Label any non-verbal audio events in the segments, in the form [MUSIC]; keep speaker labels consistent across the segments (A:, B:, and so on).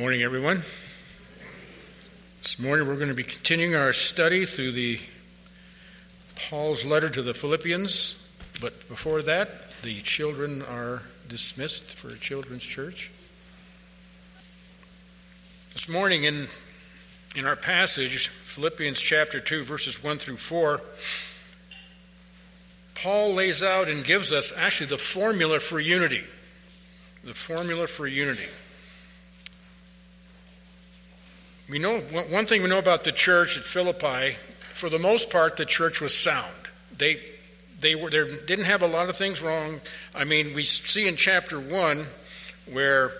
A: Morning, everyone. This morning we're going to be continuing our study through the Paul's letter to the Philippians, but before that, the children are dismissed for children's church. This morning in in our passage, Philippians chapter 2 verses 1 through 4, Paul lays out and gives us actually the formula for unity. The formula for unity. We know one thing we know about the church at Philippi. For the most part, the church was sound. They they were they didn't have a lot of things wrong. I mean, we see in chapter one where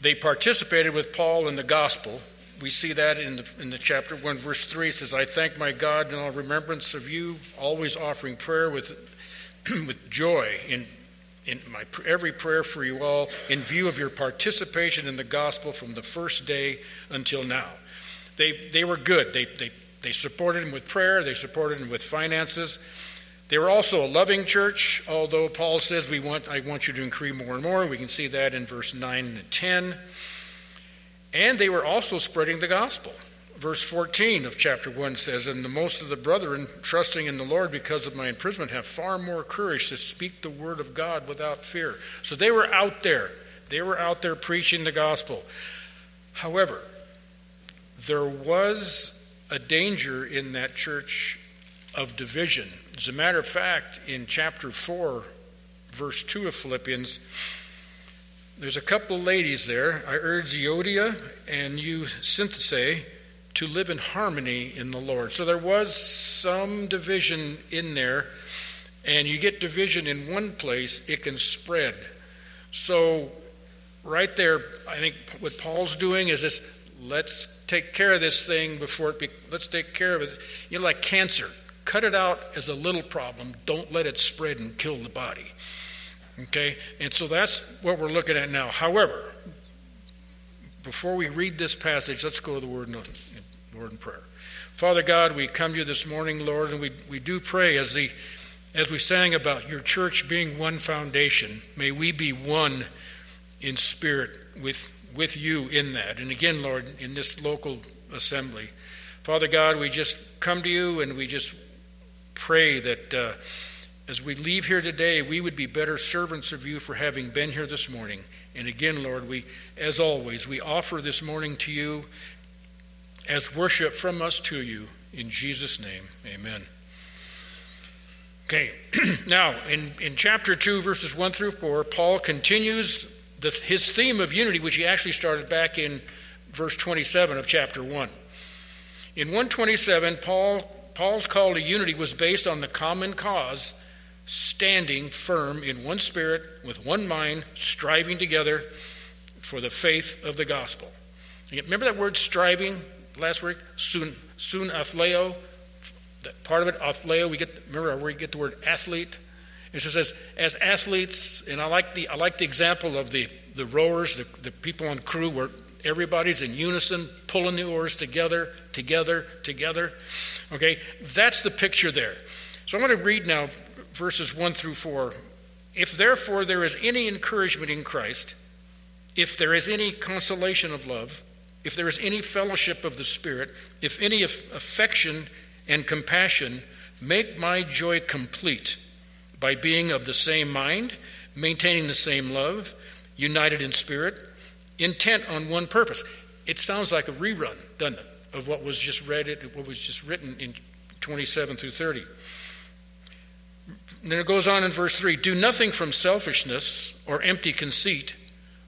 A: they participated with Paul in the gospel. We see that in the, in the chapter 1, verse 3 says, I thank my God in all remembrance of you, always offering prayer with, [CLEARS THROAT] with joy in in my every prayer for you all in view of your participation in the gospel from the first day until now. They, they were good. They, they, they supported him with prayer, they supported him with finances. They were also a loving church, although Paul says, we want, I want you to increase more and more. We can see that in verse 9 and 10. And they were also spreading the gospel. Verse 14 of chapter 1 says, And the most of the brethren, trusting in the Lord because of my imprisonment, have far more courage to speak the word of God without fear. So they were out there. They were out there preaching the gospel. However, there was a danger in that church of division. As a matter of fact, in chapter 4, verse 2 of Philippians, there's a couple of ladies there. I urge Euodia and you Syntyche to live in harmony in the Lord. So there was some division in there, and you get division in one place, it can spread. So, right there, I think what Paul's doing is this let's take care of this thing before it be, let's take care of it. You know, like cancer, cut it out as a little problem, don't let it spread and kill the body. Okay? And so that's what we're looking at now. However, before we read this passage, let's go to the word word in prayer. Father God, we come to you this morning, Lord, and we, we do pray as the as we sang about your church being one foundation, may we be one in spirit with with you in that. And again, Lord, in this local assembly. Father God, we just come to you and we just pray that uh, as we leave here today, we would be better servants of you for having been here this morning. And again, Lord, we, as always, we offer this morning to you as worship from us to you. In Jesus' name, amen. Okay, [CLEARS THROAT] now in, in chapter 2, verses 1 through 4, Paul continues the, his theme of unity, which he actually started back in verse 27 of chapter 1. In 127, Paul, Paul's call to unity was based on the common cause, standing firm in one spirit, with one mind, striving together for the faith of the gospel. Remember that word striving? Last week, soon, soon athleo. Part of it, athleo, we get remember where we get the word athlete. It just says, as athletes, and I like the I like the example of the the rowers, the, the people on crew where everybody's in unison, pulling the oars together, together, together. Okay, that's the picture there. So I'm going to read now verses 1 through 4. If therefore there is any encouragement in Christ, if there is any consolation of love, if there is any fellowship of the Spirit, if any affection and compassion, make my joy complete by being of the same mind, maintaining the same love, united in spirit, intent on one purpose. It sounds like a rerun, doesn't it, of what was just read, what was just written in 27 through 30. And then it goes on in verse 3 Do nothing from selfishness or empty conceit,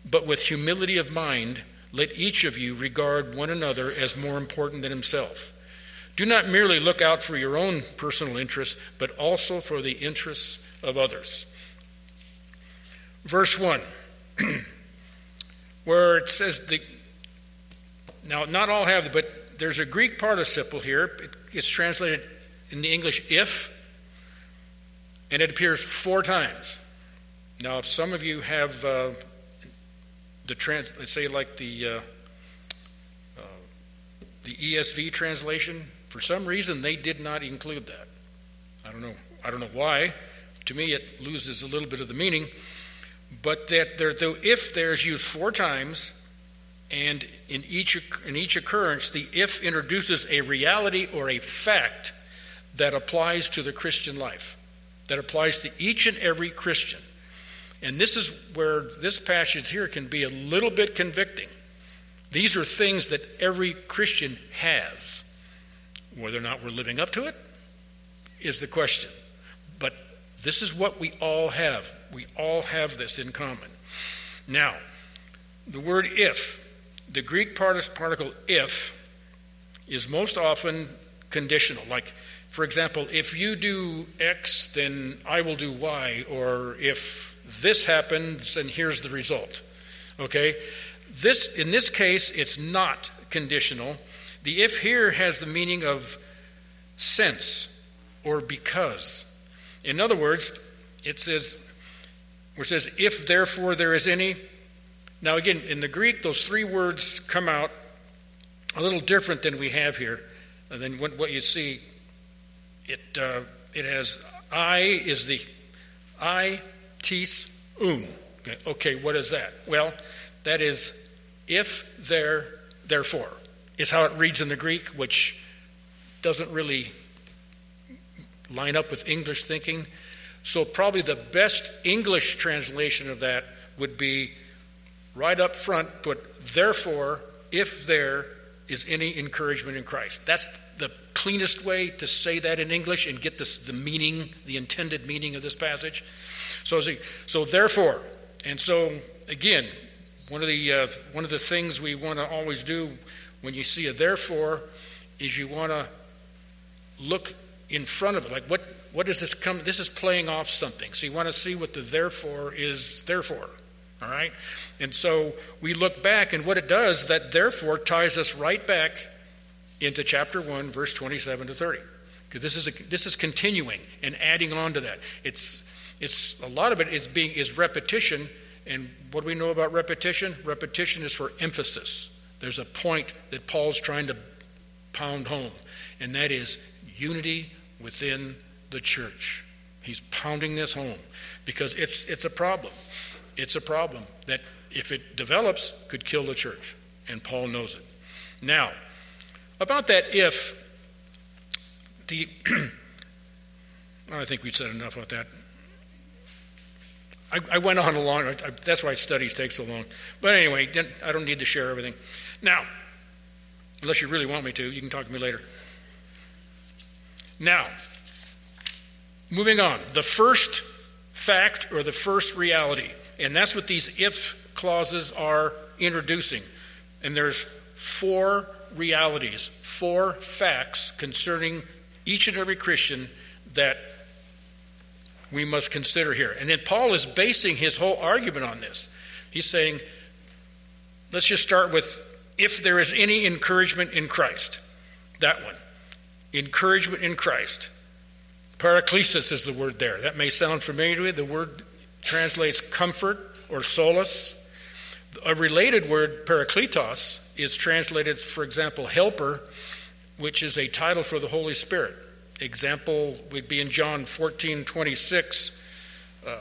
A: but with humility of mind let each of you regard one another as more important than himself. Do not merely look out for your own personal interests, but also for the interests of others. Verse 1, [CLEARS THROAT] where it says the now not all have but there's a Greek participle here. it's translated in the English if, and it appears four times. Now, if some of you have uh, the trans, say like the uh, uh, the ESV translation, for some reason they did not include that. I don't know. I don't know why. To me, it loses a little bit of the meaning. But that there, though, if there's used four times, And in each, in each occurrence, the if introduces a reality or a fact that applies to the Christian life, that applies to each and every Christian. And this is where this passage here can be a little bit convicting. These are things that every Christian has. Whether or not we're living up to it is the question. But this is what we all have. We all have this in common. Now, the word if, the Greek particle if, is most often conditional. Like, for example, if you do X, then I will do Y, or if this happens, and here's the result. Okay? This, in this case, it's not conditional. The if here has the meaning of since or because. In other words, it says, where it says, if therefore there is any. Now, again, in the Greek, those three words come out a little different than we have here. And then what you see, it, uh, it has I is the I, tis. Okay, okay, what is that? Well, that is if, there, therefore, is how it reads in the Greek, which doesn't really line up with English thinking. So, probably the best English translation of that would be right up front, put, therefore, if there is any encouragement in Christ. That's the cleanest way to say that in English and get this, the meaning, the intended meaning of this passage. So, so therefore, and so again, one of the uh, one of the things we want to always do when you see a therefore is you want to look in front of it, like what what does this come? This is playing off something. So you want to see what the therefore is therefore. All right, and so we look back, and what it does that therefore ties us right back into chapter one, verse twenty-seven to thirty, because this is this is continuing and adding on to that. It's it's a lot of it is being is repetition, and what do we know about repetition? Repetition is for emphasis. There's a point that Paul's trying to pound home, and that is unity within the church. He's pounding this home because it's it's a problem. It's a problem that if it develops could kill the church, and Paul knows it. Now, about that if the [CLEARS THROAT] I think we've said enough about that. I, I went on a long, I, that's why studies take so long. But anyway, I don't need to share everything. Now, unless you really want me to, you can talk to me later. Now, moving on. The first fact or the first reality, and that's what these if clauses are introducing. And there's four realities, four facts concerning each and every Christian that we must consider here. And then Paul is basing his whole argument on this. He's saying, let's just start with if there is any encouragement in Christ. That one. Encouragement in Christ. Paraklesis is the word there. That may sound familiar to you. The word translates comfort or solace. A related word, parakletos, is translated, for example, helper, which is a title for the Holy Spirit example would be in John 14 26, uh,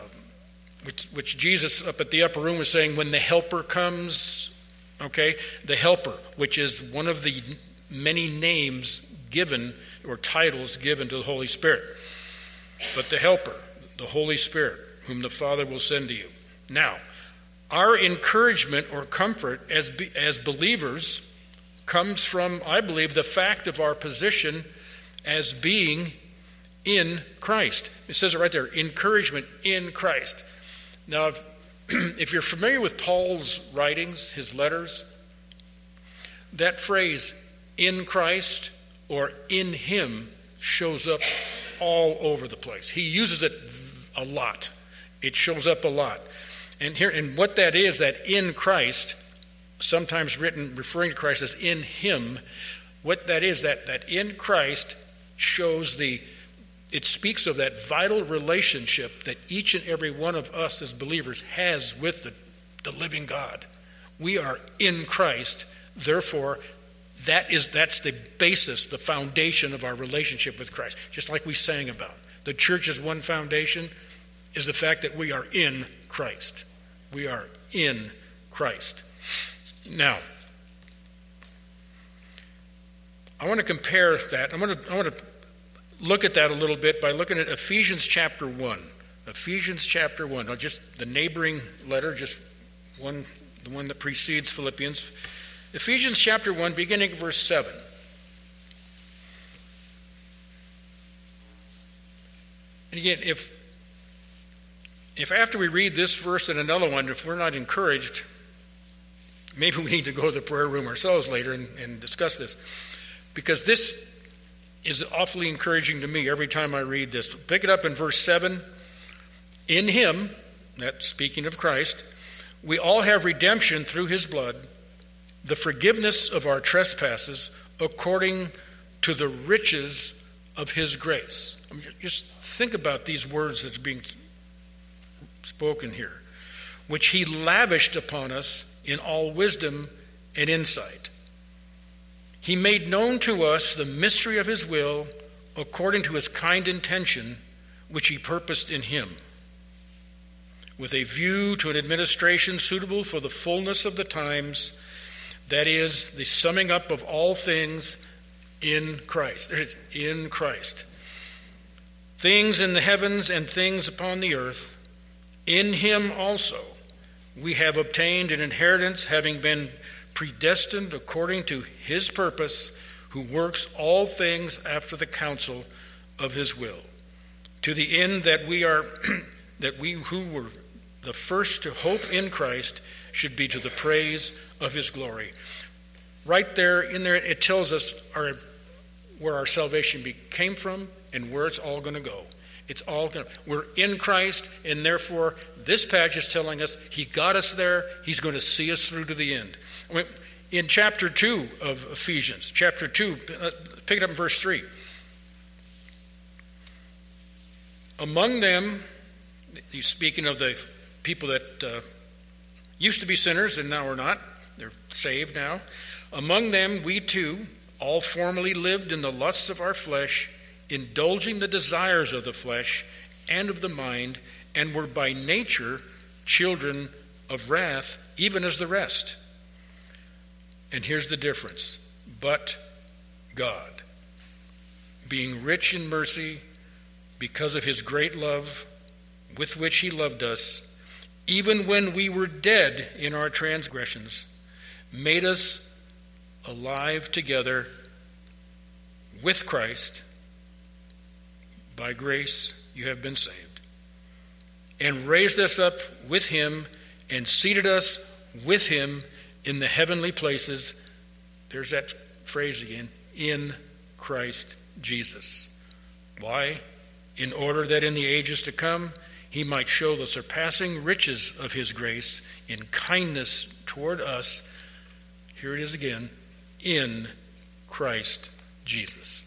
A: which, which Jesus up at the upper room was saying, When the Helper comes, okay, the Helper, which is one of the many names given or titles given to the Holy Spirit. But the Helper, the Holy Spirit, whom the Father will send to you. Now, our encouragement or comfort as, be, as believers comes from, I believe, the fact of our position as being in Christ. It says it right there encouragement in Christ. Now, if, [CLEARS THROAT] if you're familiar with Paul's writings, his letters, that phrase, in Christ or in Him, shows up all over the place. He uses it a lot. It shows up a lot. And here, and what that is, that in Christ, sometimes written referring to Christ as in Him, what that is, that, that in Christ shows the it speaks of that vital relationship that each and every one of us as believers has with the, the living God. We are in Christ, therefore, that is that's the basis, the foundation of our relationship with Christ. Just like we sang about. The church's one foundation is the fact that we are in Christ. We are in Christ. Now, I want to compare that. I'm going to, I want to look at that a little bit by looking at Ephesians chapter 1. Ephesians chapter 1. Now, just the neighboring letter, just one, the one that precedes Philippians. Ephesians chapter 1, beginning verse 7. And again, if if after we read this verse and another one, if we're not encouraged, maybe we need to go to the prayer room ourselves later and, and discuss this. Because this is awfully encouraging to me every time I read this. Pick it up in verse 7. In him, that speaking of Christ, we all have redemption through his blood, the forgiveness of our trespasses according to the riches of his grace. I mean, just think about these words that's being spoken here, which he lavished upon us in all wisdom and insight. He made known to us the mystery of his will according to his kind intention, which he purposed in him, with a view to an administration suitable for the fullness of the times, that is, the summing up of all things in Christ. There it is, in Christ. Things in the heavens and things upon the earth in him also we have obtained an inheritance, having been predestined according to his purpose, who works all things after the counsel of his will, to the end that we are [CLEARS THROAT] that we who were the first to hope in Christ should be to the praise of his glory. Right there in there it tells us our, where our salvation came from and where it's all going to go. It's all going to, we're in Christ, and therefore, this passage is telling us He got us there. He's going to see us through to the end. In chapter 2 of Ephesians, chapter 2, uh, pick it up in verse 3. Among them, he's speaking of the people that uh, used to be sinners and now are not, they're saved now. Among them, we too all formerly lived in the lusts of our flesh indulging the desires of the flesh and of the mind, and were by nature children of wrath, even as the rest. And here's the difference. But God, being rich in mercy, because of his great love with which he loved us, even when we were dead in our transgressions, made us alive together with Christ by grace you have been saved, and raised us up with him and seated us with him in the heavenly places. There's that phrase again in Christ Jesus. Why? In order that in the ages to come he might show the surpassing riches of his grace in kindness toward us. Here it is again in Christ Jesus.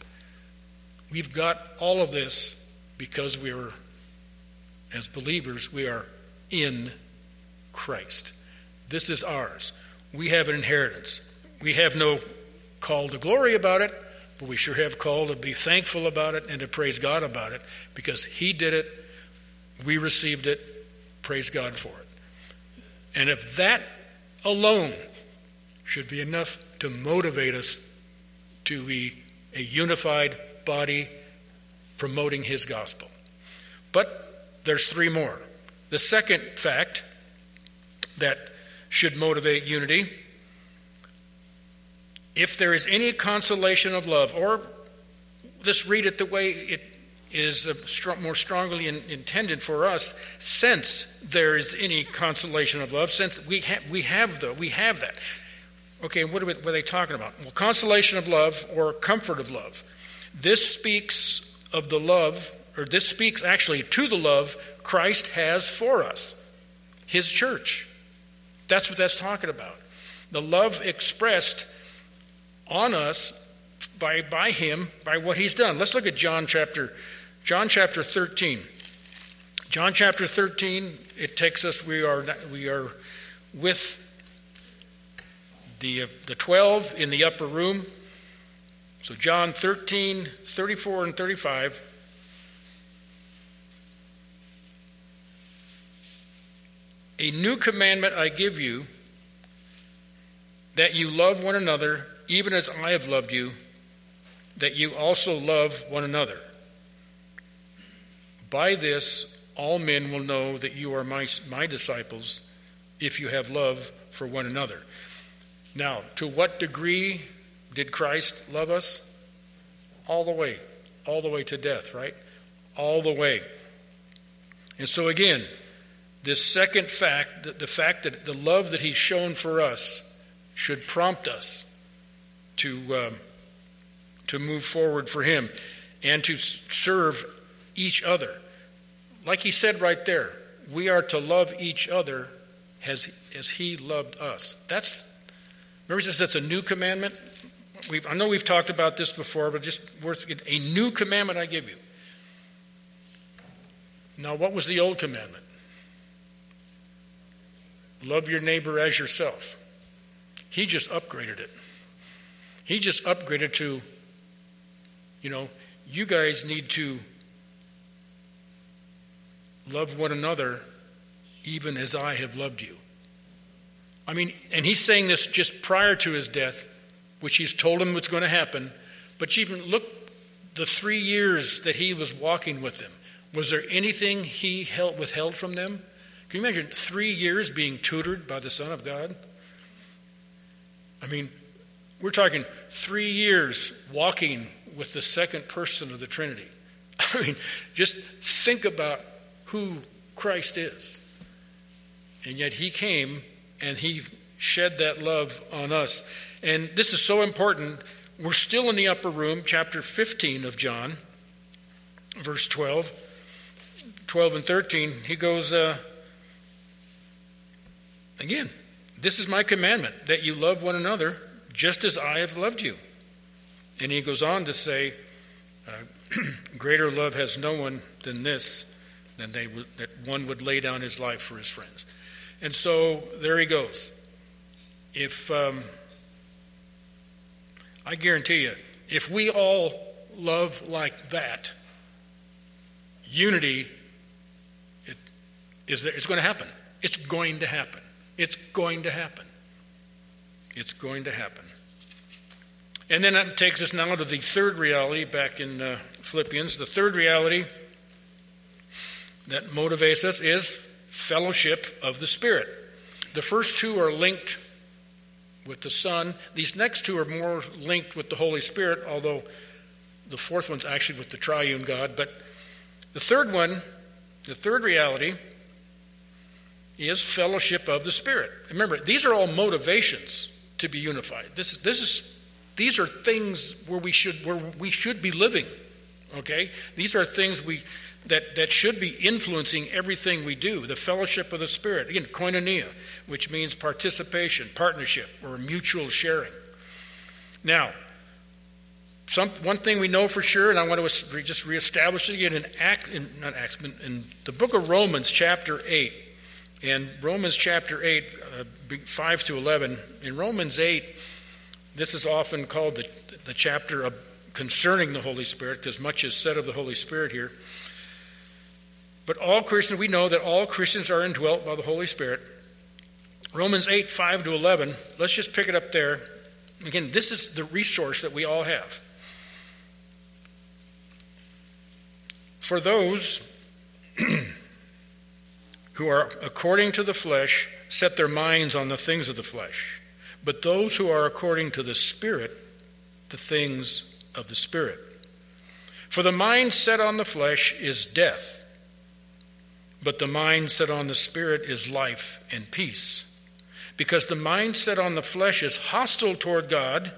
A: We've got all of this because we are, as believers, we are in Christ. This is ours. We have an inheritance. We have no call to glory about it, but we sure have call to be thankful about it and to praise God about it because He did it, we received it, praise God for it. And if that alone should be enough to motivate us to be a unified body promoting his gospel. But there's three more. The second fact that should motivate unity if there is any consolation of love, or let's read it the way it is uh, more strongly in, intended for us, since there is any consolation of love, since we, ha- we have the, we have that. Okay, what we, what are they talking about? Well, consolation of love or comfort of love. This speaks of the love, or this speaks actually to the love Christ has for us, his church. That's what that's talking about. The love expressed on us by, by him, by what he's done. Let's look at John chapter, John chapter 13. John chapter 13, it takes us, we are, we are with the, the 12 in the upper room. So, John 13, 34, and 35. A new commandment I give you that you love one another, even as I have loved you, that you also love one another. By this, all men will know that you are my, my disciples if you have love for one another. Now, to what degree did Christ love us? All the way, all the way to death, right? All the way. And so, again, this second fact, the fact that the love that He's shown for us, should prompt us to, um, to move forward for Him and to serve each other. Like He said right there, we are to love each other as, as He loved us. That's, remember, says that's a new commandment? We've, I know we've talked about this before, but just worth a new commandment I give you. Now, what was the old commandment? Love your neighbor as yourself. He just upgraded it. He just upgraded to, you know, you guys need to love one another even as I have loved you. I mean, and he's saying this just prior to his death, which he's told him what's going to happen. But even look, the three years that he was walking with them, was there anything he held, withheld from them? Can you imagine three years being tutored by the Son of God? I mean, we're talking three years walking with the second person of the Trinity. [LAUGHS] I mean, just think about who Christ is. And yet he came and he shed that love on us. And this is so important. We're still in the upper room, chapter 15 of John, verse 12. 12 and 13, he goes, uh, again, this is my commandment, that you love one another just as I have loved you. And he goes on to say, uh, [CLEARS THROAT] Greater love has no one than this, than they that one would lay down his life for his friends. And so there he goes. If um, I guarantee you, if we all love like that, unity it, is there, it's going to happen. It's going to happen. It's going to happen. It's going to happen. And then that takes us now to the third reality back in uh, Philippians. The third reality that motivates us is fellowship of the Spirit. The first two are linked with the Son. These next two are more linked with the Holy Spirit, although the fourth one's actually with the triune God. But the third one, the third reality, is fellowship of the Spirit. Remember, these are all motivations to be unified. This, this is, these are things where we should, where we should be living. Okay? These are things we, that, that should be influencing everything we do. The fellowship of the Spirit. Again, koinonia, which means participation, partnership, or mutual sharing. Now, some, one thing we know for sure, and I want to just reestablish it again in Act, in, not Acts, in the book of Romans, chapter 8. In Romans chapter 8, uh, 5 to 11, in Romans 8, this is often called the, the chapter of concerning the Holy Spirit, because much is said of the Holy Spirit here. But all Christians, we know that all Christians are indwelt by the Holy Spirit. Romans 8, 5 to 11, let's just pick it up there. Again, this is the resource that we all have. For those [CLEARS THROAT] who are according to the flesh set their minds on the things of the flesh, but those who are according to the Spirit, the things of the Spirit. For the mind set on the flesh is death, but the mind set on the Spirit is life and peace. Because the mind set on the flesh is hostile toward God,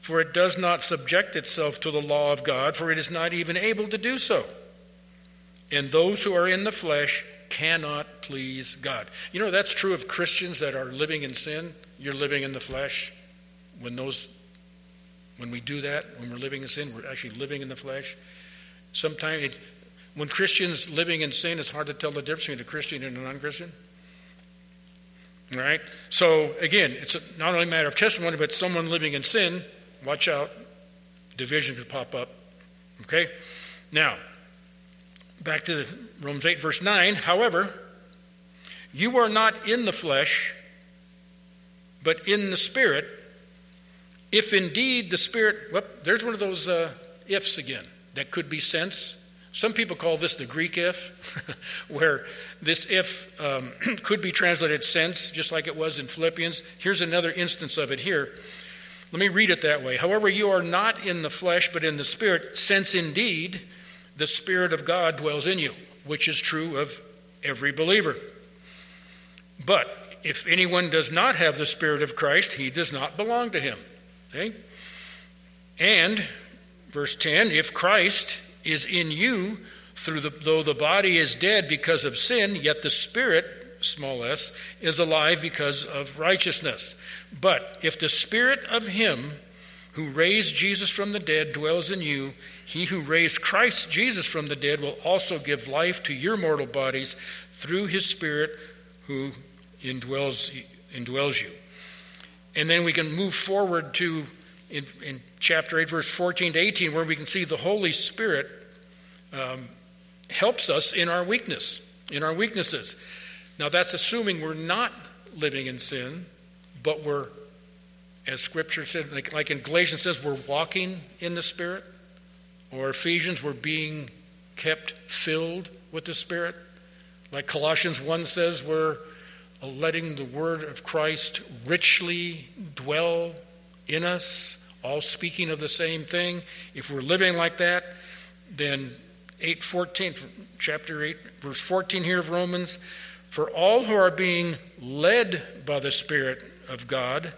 A: for it does not subject itself to the law of God, for it is not even able to do so. And those who are in the flesh cannot please God. You know, that's true of Christians that are living in sin. You're living in the flesh. When those when we do that, when we're living in sin, we're actually living in the flesh. Sometimes when Christians living in sin, it's hard to tell the difference between a Christian and a non-Christian. Right? So again, it's not only a matter of testimony, but someone living in sin, watch out, division could pop up. Okay? Now, Back to Romans 8, verse 9. However, you are not in the flesh, but in the Spirit, If indeed the Spirit, well, there's one of those uh, ifs again that could be sense. Some people call this the Greek if, [LAUGHS] where this if um, [CLEARS THROAT] could be translated sense, just like it was in Philippians. Here's another instance of it here. Let me read it that way. However, you are not in the flesh, but in the Spirit, since indeed the Spirit of God dwells in you, which is true of every believer. But if anyone does not have the Spirit of Christ, he does not belong to him. Okay? And, verse 10 if Christ is in you, through the, though the body is dead because of sin, yet the Spirit, small s, is alive because of righteousness. But if the Spirit of Him who raised Jesus from the dead dwells in you, he who raised Christ Jesus from the dead will also give life to your mortal bodies through his Spirit who indwells, indwells you. And then we can move forward to in, in chapter 8, verse 14 to 18, where we can see the Holy Spirit um, helps us in our weakness, in our weaknesses. Now, that's assuming we're not living in sin, but we're, as Scripture says, like, like in Galatians says, we're walking in the Spirit, or Ephesians, we're being kept filled with the Spirit. Like Colossians 1 says, we're letting the word of Christ richly dwell in us, all speaking of the same thing. If we're living like that, then 814 chapter 8 verse 14 here of Romans for all who are being led by the spirit of God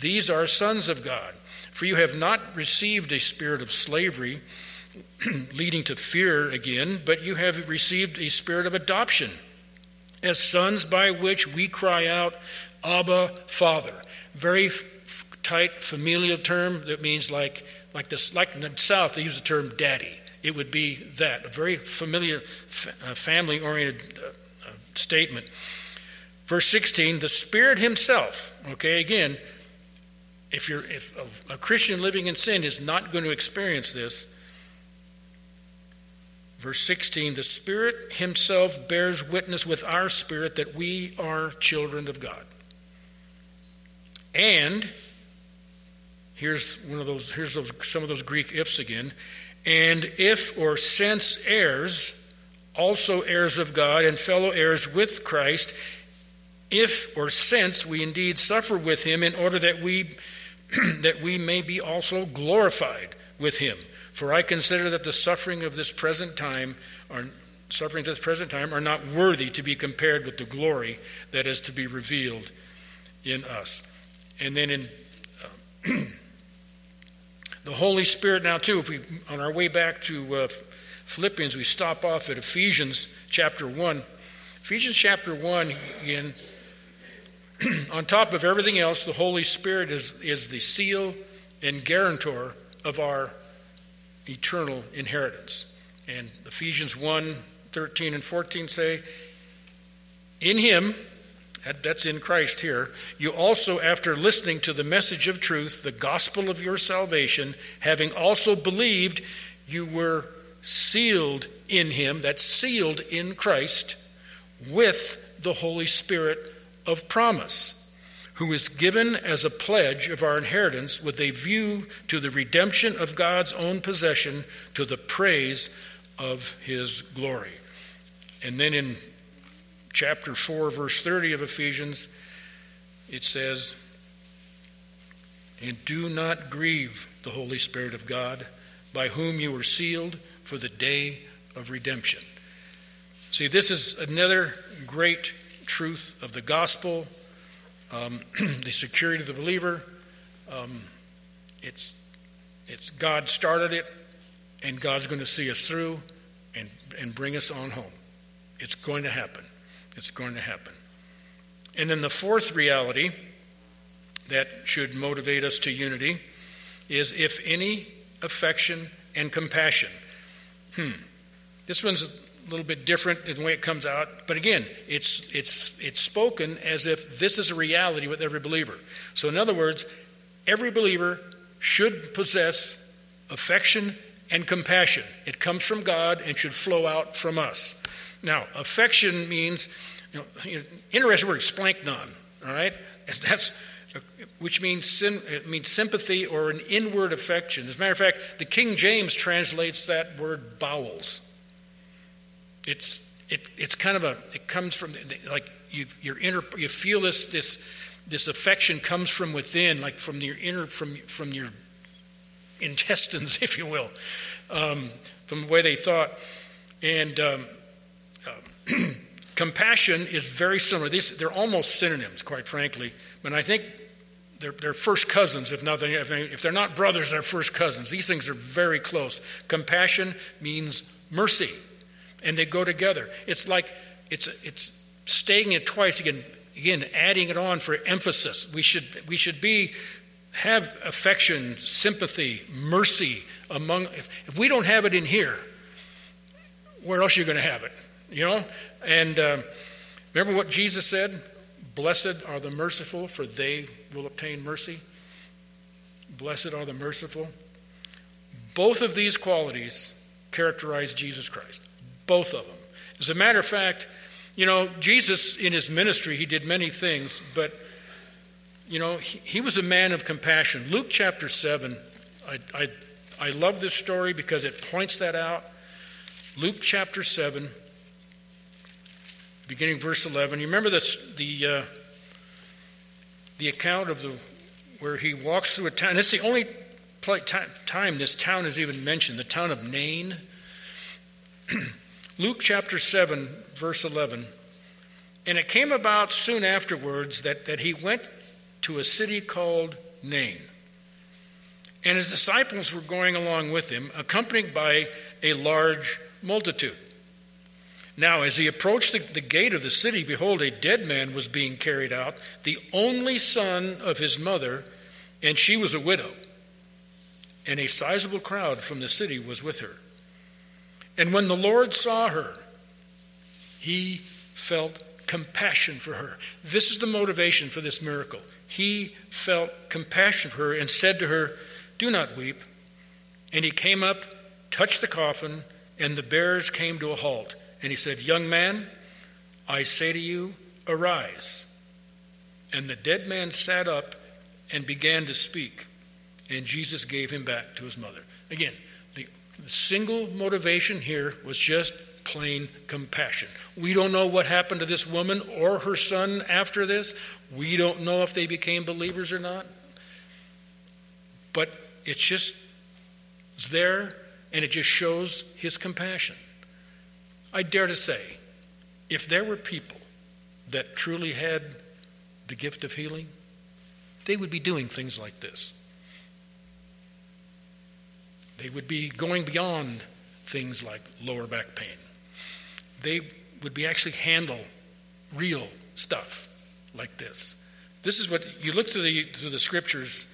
A: these are sons of God for you have not received a spirit of slavery [CLEARS THROAT] leading to fear again but you have received a spirit of adoption as sons by which we cry out, Abba, Father. Very f- tight familial term that means like, like, this, like in the South, they use the term daddy. It would be that, a very familiar, uh, family oriented uh, uh, statement. Verse 16, the Spirit Himself, okay, again, if, you're, if a, Christian living in sin is not going to experience this, Verse 16 The Spirit Himself bears witness with our spirit that we are children of God. And here's one of those, here's those, some of those Greek ifs again. And if or since heirs, also heirs of God and fellow heirs with Christ, if or since we indeed suffer with him in order that we [CLEARS THROAT] that we may be also glorified with him. For I consider that the suffering of this present time are sufferings of this present time are not worthy to be compared with the glory that is to be revealed in us. And then in uh, [CLEARS THROAT] the Holy Spirit now too, if we on our way back to uh, Philippians, we stop off at Ephesians chapter one. Ephesians chapter one again. [CLEARS THROAT] on top of everything else, the Holy Spirit is, is the seal and guarantor of our eternal inheritance. And Ephesians 1 13 and 14 say, In him, that's in Christ here, you also, after listening to the message of truth, the gospel of your salvation, having also believed, you were sealed in him, that's sealed in Christ, with the Holy Spirit of promise who is given as a pledge of our inheritance with a view to the redemption of God's own possession to the praise of his glory. And then in chapter 4, verse 30 of Ephesians, it says, And do not grieve the Holy Spirit of God, by whom you were sealed for the day of redemption. See, this is another great truth of the gospel um, [CLEARS THROAT] the security of the believer. Um, it's, it's God started it, and God's going to see us through and, and bring us on home. It's going to happen. It's going to happen. And then the fourth reality that should motivate us to unity is if any affection and compassion. Hmm. This one's a little bit different in the way it comes out. But again, it's, it's, it's spoken as if this is a reality with every believer. So, in other words, every believer should possess affection and compassion. It comes from God and should flow out from us. Now, affection means, you know, interesting word, splanchnon, all right? [LAUGHS] That's, which means, sin, it means sympathy or an inward affection. As a matter of fact, the King James translates that word bowels. It's, it, it's kind of a, it comes from, like, you, your inner, you feel this, this, this affection comes from within, like from your inner, from, from your intestines, [LAUGHS] if you will, um, from the way they thought. And um, uh, [CLEARS THROAT] compassion is very similar. These, they're almost synonyms, quite frankly. But I think they're, they're first cousins, if nothing. If they're not brothers, they're first cousins. These things are very close. Compassion means mercy, and they go together. It's like it's it's stating it twice again. Again, adding it on for emphasis. We should we should be have affection, sympathy, mercy among. If, if we don't have it in here, where else are you going to have it? You know. And uh, remember what Jesus said: "Blessed are the merciful, for they will obtain mercy. Blessed are the merciful. Both of these qualities characterize Jesus Christ. Both of them. As a matter of fact, you know, Jesus in his ministry, he did many things, but, you know, he, he was a man of compassion. Luke chapter 7, I, I, I love this story because it points that out. Luke chapter 7, beginning verse 11. You remember this, the, uh, the account of the where he walks through a town. It's the only time this town is even mentioned, the town of Nain. [CLEARS THROAT] Luke chapter 7, verse 11. And it came about soon afterwards that, that he went to a city called Nain. And his disciples were going along with him, accompanied by a large multitude. Now, as he approached the, the, gate of the city, behold, a dead man was being carried out, the only son of his mother, and she was a widow. And a sizable crowd from the city was with her. And when the Lord saw her, he felt compassion for her. This is the motivation for this miracle. He felt compassion for her and said to her, Do not weep. And he came up, touched the coffin, and the bearers came to a halt. And he said, Young man, I say to you, arise. And the dead man sat up and began to speak, and Jesus gave him back to his mother. Again, the, single motivation here was just plain compassion. We don't know what happened to this woman or her son after this. We don't know if they became believers or not. But it's just it's there and it just shows his compassion. I dare to say, if there were people that truly had the gift of healing, they would be doing things like this. They would be going beyond things like lower back pain. They would be actually handle real stuff like this. This is what you look through the through the scriptures,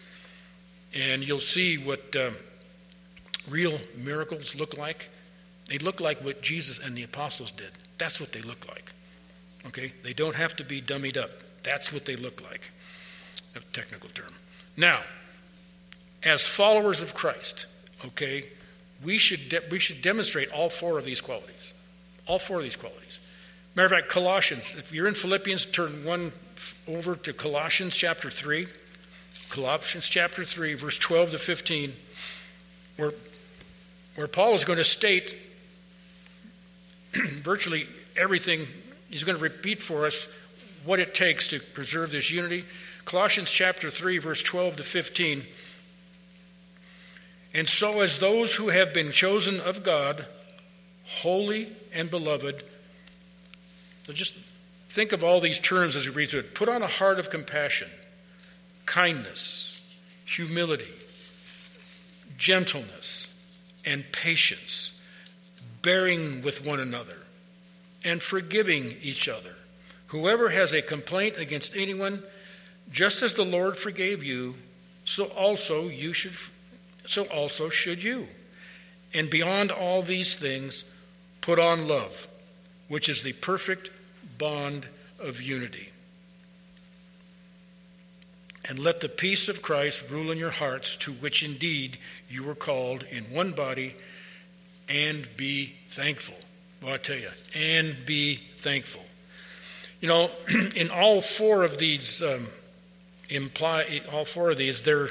A: and you'll see what um, real miracles look like. They look like what Jesus and the apostles did. That's what they look like. Okay? They don't have to be dummied up. That's what they look like. A technical term. Now, as followers of Christ, okay, we should, de- we should demonstrate all four of these qualities. All four of these qualities. Matter of fact, Colossians, if you're in Philippians, turn one over to Colossians chapter 3. Colossians chapter 3, verse 12 to 15, where, where Paul is going to state [CLEARS THROAT] virtually everything. He's going to repeat for us what it takes to preserve this unity. Colossians chapter 3, verse 12 to 15. And so, as those who have been chosen of God, holy and beloved, so just think of all these terms as we read through it. Put on a heart of compassion, kindness, humility, gentleness, and patience bearing with one another, and forgiving each other. Whoever has a complaint against anyone, just as the Lord forgave you, so also you should so also should you. And beyond all these things, put on love, which is the perfect bond of unity. And let the peace of Christ rule in your hearts, to which indeed you were called in one body and be thankful. Well, I tell you, and be thankful. You know, [CLEARS THROAT] in all four of these um, imply all four of these. They're,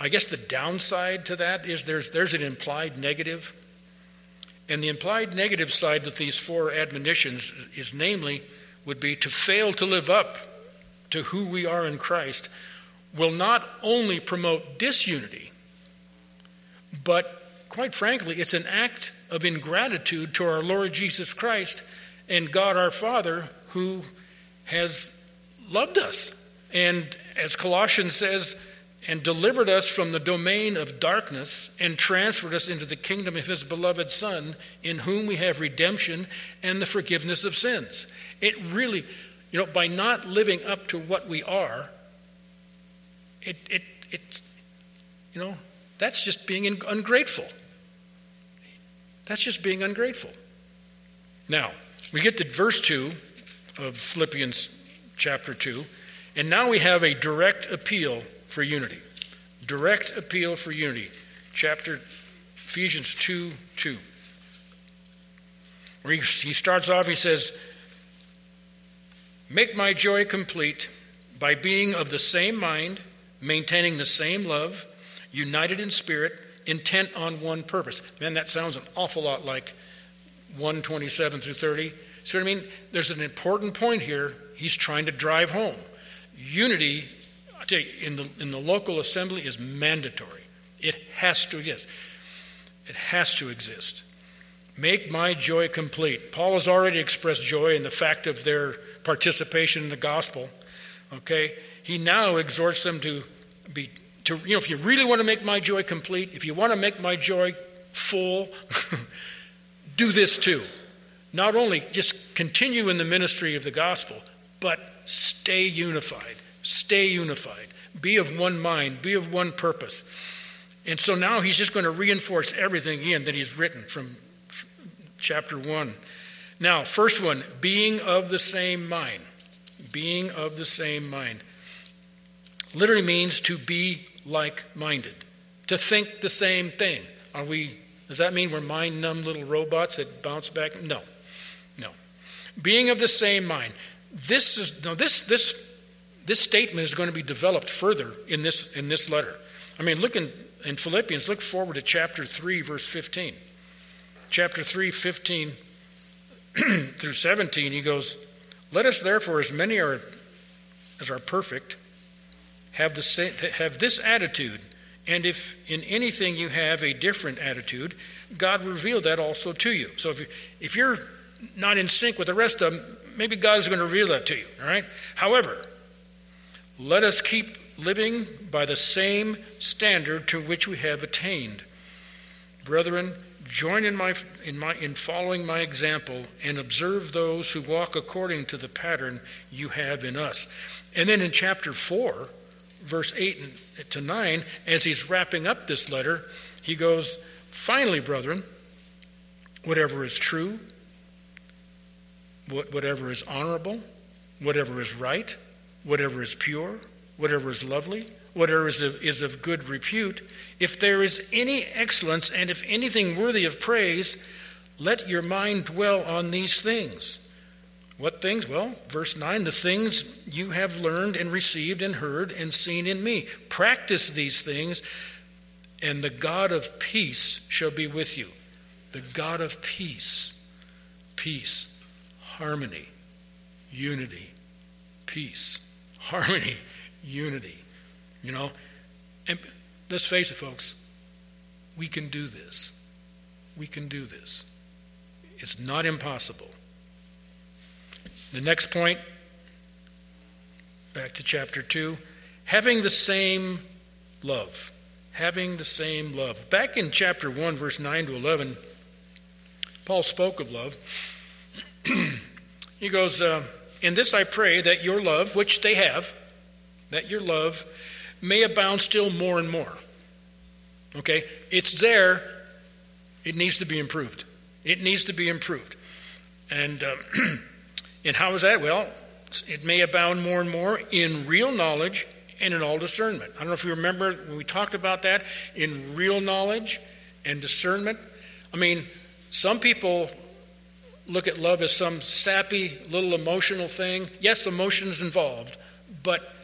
A: I guess, the downside to that is there's there's an implied negative, and the implied negative side of these four admonitions is namely would be to fail to live up to who we are in Christ will not only promote disunity, but quite frankly, it's an act of ingratitude to our Lord Jesus Christ and God our Father who has loved us. And as Colossians says, and delivered us from the domain of darkness and transferred us into the kingdom of his beloved Son, in whom we have redemption and the forgiveness of sins. It really, you know, by not living up to what we are, it, it, it you know, that's just being ungrateful. That's just being ungrateful. Now, we get to verse 2 of Philippians chapter 2, and now we have a direct appeal for unity. Direct appeal for unity. Chapter Ephesians 2 2. Where he, he starts off, he says, Make my joy complete by being of the same mind, maintaining the same love, united in spirit, intent on one purpose. Man, that sounds an awful lot like 127 through 30. See what I mean? There's an important point here he's trying to drive home. Unity, In the, in the local assembly is mandatory. It has to exist. It has to exist. Make my joy complete. Paul has already expressed joy in the fact of their participation in the gospel. Okay? He now exhorts them to be to you know if you really want to make my joy complete, if you want to make my joy full, [LAUGHS] do this too. Not only just continue in the ministry of the gospel, but stay unified. Stay unified. Be of one mind, be of one purpose. And so now he's just going to reinforce everything again that he's written from chapter 1. Now, first one, being of the same mind. Being of the same mind. Literally means to be like minded, to think the same thing. Are we, does that mean we're mind numb little robots that bounce back? No. No. Being of the same mind. This is, no, this, this, this statement is going to be developed further in this, in this letter. I mean, look in, in Philippians, look forward to chapter 3, verse 15. Chapter 3, 15 [CLEARS THROAT] through 17, he goes, Let us therefore, as many are, as are perfect, have, the same, have this attitude, and if in anything you have a different attitude, God reveal that also to you. So if, you, if you're not in sync with the rest of them, maybe God is going to reveal that to you, all right? However, let us keep living by the same standard to which we have attained. Brethren, Join in, my, in, my, in following my example and observe those who walk according to the pattern you have in us. And then in chapter 4, verse 8 to 9, as he's wrapping up this letter, he goes, Finally, brethren, whatever is true, whatever is honorable, whatever is right, whatever is pure, whatever is lovely, whatever is of, is of good repute, if there is any excellence and if anything worthy of praise, let your mind dwell on these things. What things? Well, verse 9 the things you have learned and received and heard and seen in me. Practice these things, and the God of peace shall be with you. The God of peace. Peace. Harmony. Unity. Peace. Harmony. Unity. You know? And let's face it, folks, we can do this. We can do this. It's not impossible. The next point, back to chapter 2, having the same love. Having the same love. Back in chapter 1, verse 9 to 11, Paul spoke of love. [CLEARS THROAT] he goes, uh, In this I pray that your love, which they have, that your love may abound still more and more. Okay? It's there. It needs to be improved. It needs to be improved. And, uh, [CLEARS THROAT] and how is that? Well, it may abound more and more in real knowledge and in all discernment. I don't know if you remember when we talked about that in real knowledge and discernment. I mean, some people look at love as some sappy little emotional thing. Yes, emotion is involved, but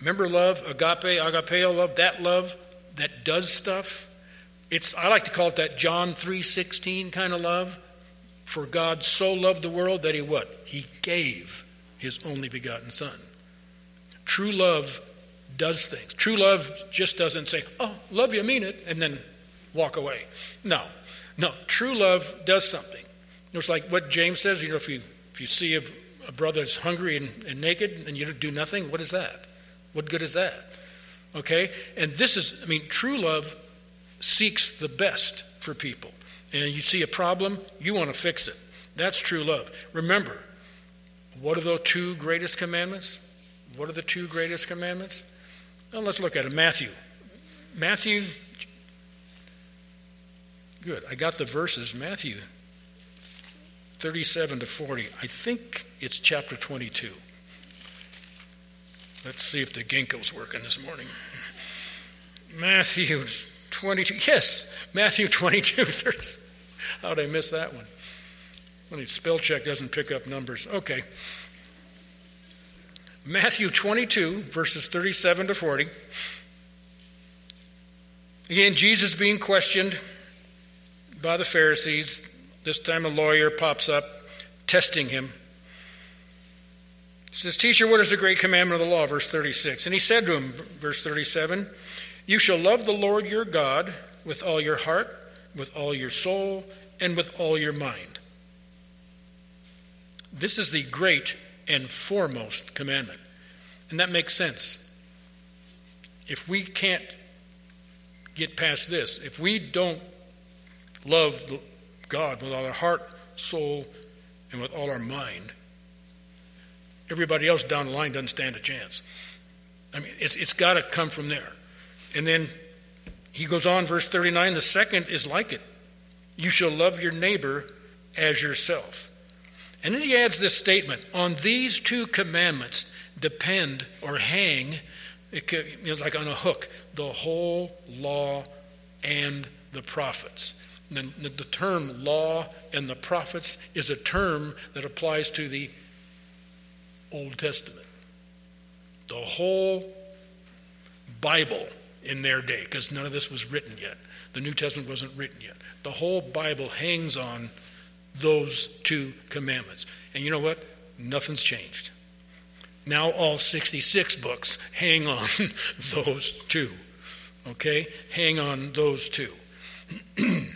A: Remember love, agape, agapeo love, that love that does stuff. It's I like to call it that John 3:16 kind of love. For God so loved the world that he what? He gave his only begotten son. True love does things. True love just doesn't say, "Oh, love you, mean it," and then walk away. No. No, true love does something. It's like what James says, you know, if you if you see a, a brother that's hungry and, and naked and you do nothing, what is that? What good is that? Okay? And this is, I mean, true love seeks the best for people. And you see a problem, you want to fix it. That's true love. Remember, what are the two greatest commandments? What are the two greatest commandments? Well, let's look at it. Matthew. Matthew. Good. I got the verses. Matthew 37 to 40. I think it's chapter 22. Let's see if the ginkgo's working this morning. Matthew 22. Yes, Matthew 22. [LAUGHS] How did I miss that one? When spell check doesn't pick up numbers. Okay. Matthew 22, verses 37 to 40. Again, Jesus being questioned by the Pharisees. This time a lawyer pops up, testing him says, Teacher, what is the great commandment of the law? Verse 36. And he said to him, verse 37, You shall love the Lord your God with all your heart, with all your soul, and with all your mind. This is the great and foremost commandment. And that makes sense. If we can't get past this, if we don't love God with all our heart, soul, and with all our mind, everybody else down the line doesn't stand a chance. I mean, it's, it's got to come from there. And then he goes on, verse 39 the second is like it you shall love your neighbor as yourself. And then he adds this statement on these two commandments depend or hang, could, you know, like on a hook, the whole law and the prophets. The, the term law and the prophets is a term that applies to the Old Testament. The whole Bible in their day, because none of this was written yet. The New Testament wasn't written yet. The whole Bible hangs on those two commandments. And you know what? Nothing's changed. Now all 66 books hang on [LAUGHS] those two. Okay? Hang on those two. [CLEARS THROAT]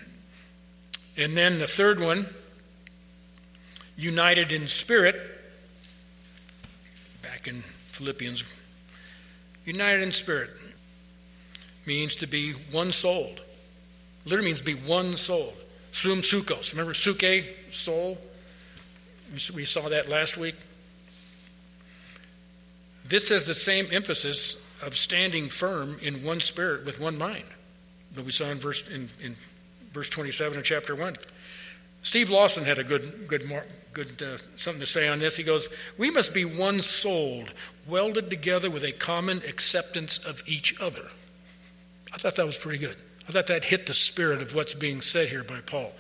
A: and then the third one, united in spirit back in Philippians. United in spirit means to be one souled. Literally means be one souled. sumpsuchos. Remember suke, soul? We saw that last week. This has the same emphasis of standing firm in one spirit with one mind that we saw in verse in, in verse 27 of chapter 1. Steve Lawson had a good, good, good uh, something to say on this. He goes, "We must be one souled, welded together with a common acceptance of each other." I thought that was pretty good. I thought that hit the spirit of what's being said here by Paul.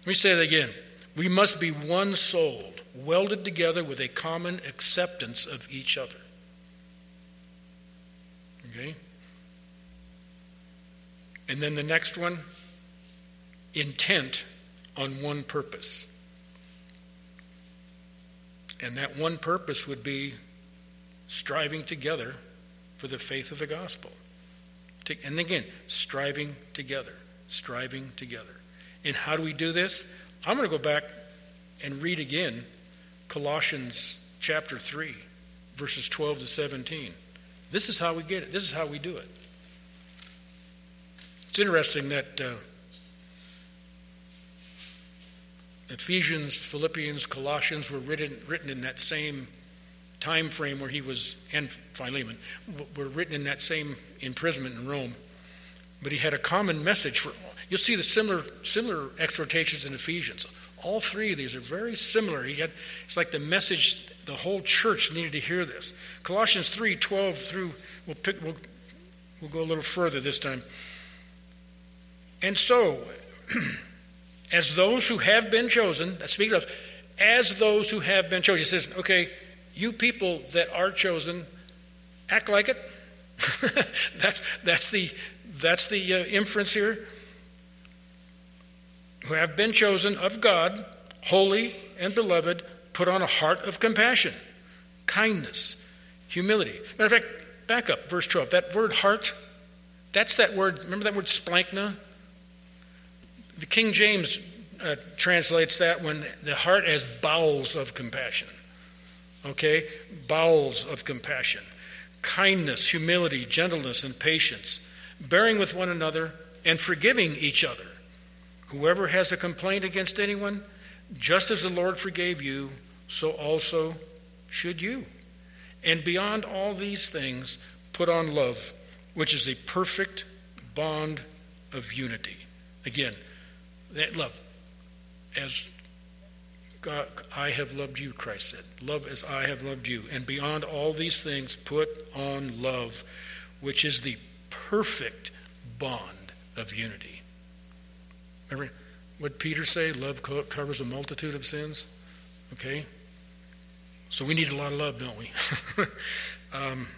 A: Let me say that again. We must be one souled, welded together with a common acceptance of each other. Okay? And then the next one intent on one purpose. And that one purpose would be striving together for the faith of the gospel. And again, striving together, striving together. And how do we do this? I'm going to go back and read again Colossians chapter 3, verses 12 to 17. This is how we get it, this is how we do it. It's interesting that. Uh, Ephesians, Philippians, Colossians were written, written in that same time frame where he was, and Philemon, were written in that same imprisonment in Rome. But he had a common message for, you'll see the similar, similar exhortations in Ephesians. All three of these are very similar. He had, it's like the message, the whole church needed to hear this. Colossians 3 12 through, we'll, pick, we'll, we'll go a little further this time. And so, [CLEARS THROAT] as those who have been chosen, speaking of, as those who have been chosen. He says, okay, you people that are chosen, act like it. [LAUGHS] that's, that's the, that's the uh, inference here. Who have been chosen of God, holy and beloved, put on a heart of compassion, kindness, humility. Matter of fact, back up, verse 12. That word heart, that's that word, remember that word splanchna? The King James uh, translates that when the heart as bowels of compassion. Okay? Bowels of compassion. Kindness, humility, gentleness, and patience. Bearing with one another and forgiving each other. Whoever has a complaint against anyone, just as the Lord forgave you, so also should you. And beyond all these things, put on love, which is a perfect bond of unity. Again, that love, as God, I have loved you, Christ said. Love as I have loved you. And beyond all these things, put on love, which is the perfect bond of unity. Remember what Peter say? Love covers a multitude of sins. Okay? So we need a lot of love, don't we? [LAUGHS] um,